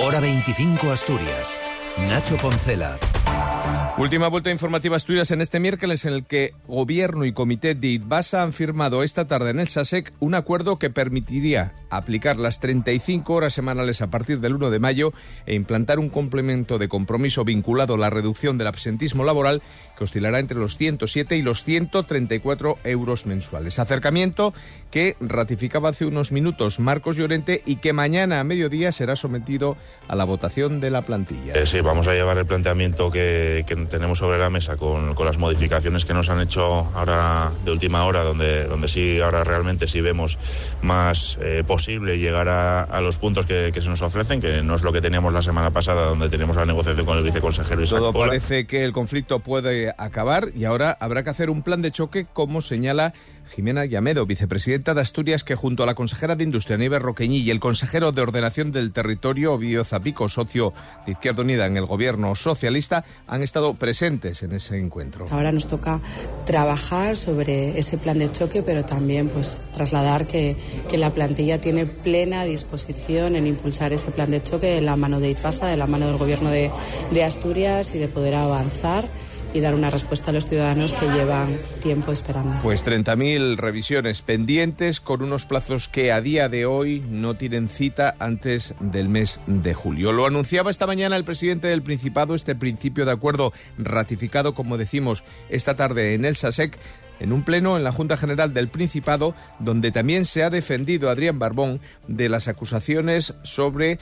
Hora 25 Asturias. Nacho Poncela. Última vuelta informativa Asturias en este miércoles en el que Gobierno y Comité de ITBASA han firmado esta tarde en el SASEC un acuerdo que permitiría aplicar las 35 horas semanales a partir del 1 de mayo e implantar un complemento de compromiso vinculado a la reducción del absentismo laboral que oscilará entre los 107 y los 134 euros mensuales. Acercamiento que ratificaba hace unos minutos Marcos Llorente y que mañana a mediodía será sometido a la votación de la plantilla. Eh, sí, vamos a llevar el planteamiento que, tenemos sobre la mesa con, las modificaciones que nos han hecho ahora de última hora, donde, donde sí, ahora realmente sí vemos más eh, posible llegar a, a los puntos que, que, se nos ofrecen, que no es lo que teníamos la semana pasada, donde teníamos la negociación con el viceconsejero Isaac Todo Pola. parece que el conflicto puede acabar y ahora habrá que hacer un plan de choque, como señala Jimena Llamedo, vicepresidenta de Asturias, que junto a la consejera de Industria, Nieves Roqueñí, y el consejero de Ordenación del Territorio, Ovidio Zapico, socio de Izquierda Unida en el gobierno socialista, han estado presentes en ese encuentro. Ahora nos toca trabajar sobre ese plan de choque, pero también pues trasladar que, la plantilla tiene plena disposición en impulsar ese plan de choque de la mano de ITPASA, de la mano del gobierno de Asturias y de poder avanzar y dar una respuesta a los ciudadanos que llevan tiempo esperando. Pues 30.000 revisiones pendientes con unos plazos que a día de hoy no tienen cita antes del mes de julio. Lo anunciaba esta mañana el presidente del Principado, este principio de acuerdo ratificado, como decimos, esta tarde en el SASEC en un pleno en la Junta General del Principado, donde también se ha defendido Adrián Barbón de las acusaciones sobre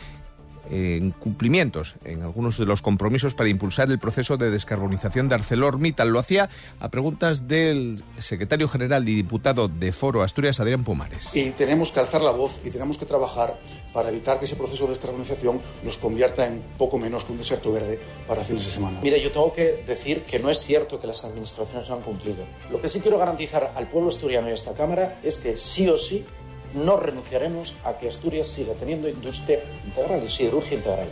incumplimientos en algunos de los compromisos para impulsar el proceso de descarbonización de ArcelorMittal. Lo hacía a preguntas del secretario general y diputado de Foro Asturias, Adrián Pomares. Y tenemos que alzar la voz y tenemos que trabajar para evitar que ese proceso de descarbonización nos convierta en poco menos que un desierto verde para fines de semana. Mire, yo tengo que decir que no es cierto que las administraciones no han cumplido. Lo que sí quiero garantizar al pueblo asturiano y a esta Cámara es que sí o sí no renunciaremos a que Asturias siga teniendo industria integral y siderurgia integral.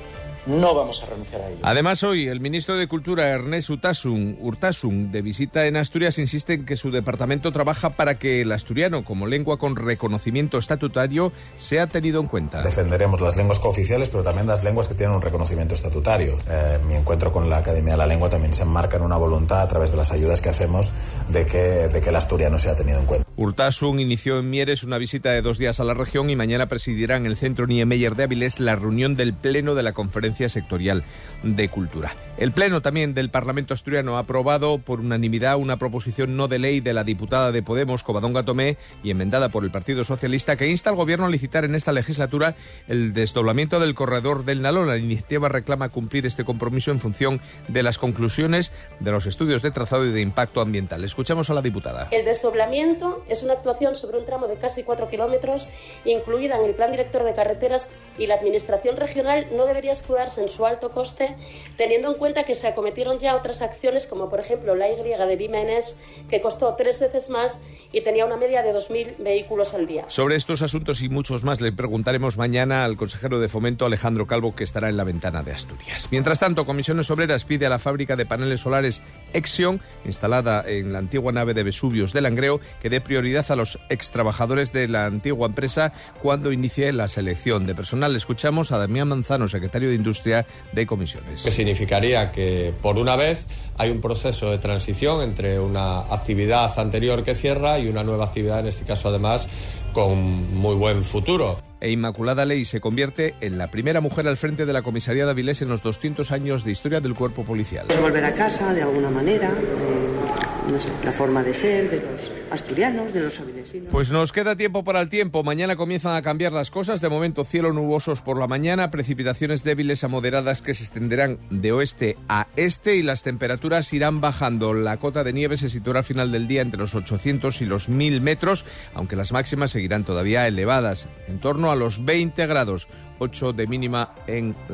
No vamos a renunciar a ello. Además, hoy el ministro de Cultura, Ernest Urtasun, de visita en Asturias, insiste en que su departamento trabaja para que el asturiano, como lengua con reconocimiento estatutario, sea tenido en cuenta. Defenderemos las lenguas cooficiales, pero también las lenguas que tienen un reconocimiento estatutario. Eh, mi encuentro con la Academia de la Lengua también se enmarca en una voluntad, a través de las ayudas que hacemos, de que, de que el asturiano sea tenido en cuenta. Urtasun inició en Mieres una visita de dos días a la región y mañana presidirá en el Centro Niemeyer de Avilés la reunión del Pleno de la Conferencia Sectorial de Cultura. El Pleno también del Parlamento Asturiano ha aprobado por unanimidad una proposición no de ley de la diputada de Podemos, Covadonga Tomé, y enmendada por el Partido Socialista, que insta al Gobierno a licitar en esta legislatura el desdoblamiento del corredor del Nalón. La iniciativa reclama cumplir este compromiso en función de las conclusiones de los estudios de trazado y de impacto ambiental. Escuchamos a la diputada. El desdoblamiento es una actuación sobre un tramo de casi cuatro kilómetros, incluida en el Plan Director de Carreteras, y la Administración regional no debería en su alto coste, teniendo en cuenta que se acometieron ya otras acciones, como por ejemplo la Y de Bimenes, que costó tres veces más y tenía una media de 2.000 vehículos al día. Sobre estos asuntos y muchos más le preguntaremos mañana al consejero de Fomento, Alejandro Calvo, que estará en la ventana de Asturias. Mientras tanto, Comisiones Obreras pide a la fábrica de paneles solares Exion, instalada en la antigua nave de Vesuvios de Langreo, que dé prioridad a los extrabajadores de la antigua empresa cuando inicie la selección de personal. Escuchamos a Damián Manzano, secretario de Industria de Comisiones. Que significaría que, por una vez, hay un proceso de transición entre una actividad anterior que cierra y una nueva actividad, en este caso, además, con muy buen futuro. E Inmaculada Ley se convierte en la primera mujer al frente de la comisaría de Avilés en los 200 años de historia del cuerpo policial. Volver a casa, de alguna manera, de, no sé, la forma de ser de los asturianos, de los avilesinos. Pues nos queda tiempo para el tiempo. Mañana comienzan a cambiar las cosas. De momento, cielo nubosos por la mañana, precipitaciones débiles a moderadas que se extenderán de oeste a este y las temperaturas irán bajando. La cota de nieve se situará al final del día entre los 800 y los 1000 metros, aunque las máximas seguirán todavía elevadas, en torno a los 20 grados, 8 de mínima en la